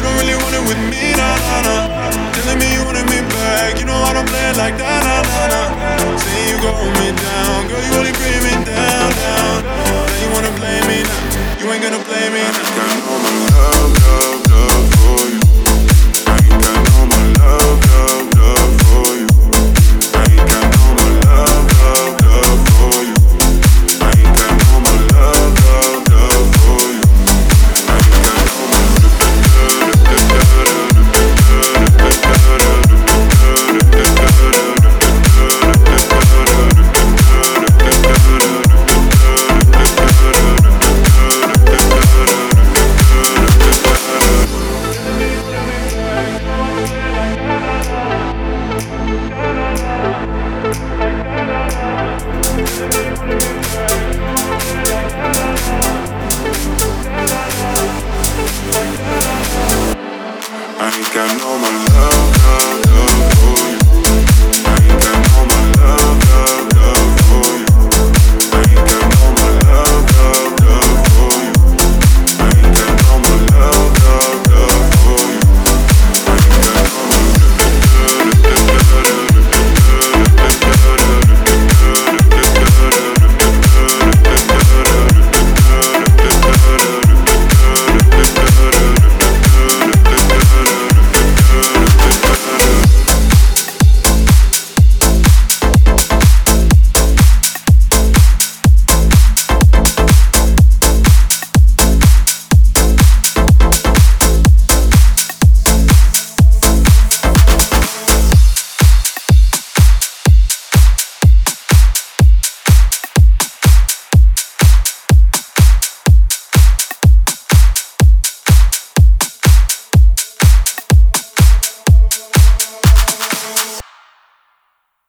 You don't really want it with me, nah, nah, nah. Telling me you wanted me back. You know I don't play like that, nah, nah, nah. Saying you gon' hold me down, girl, you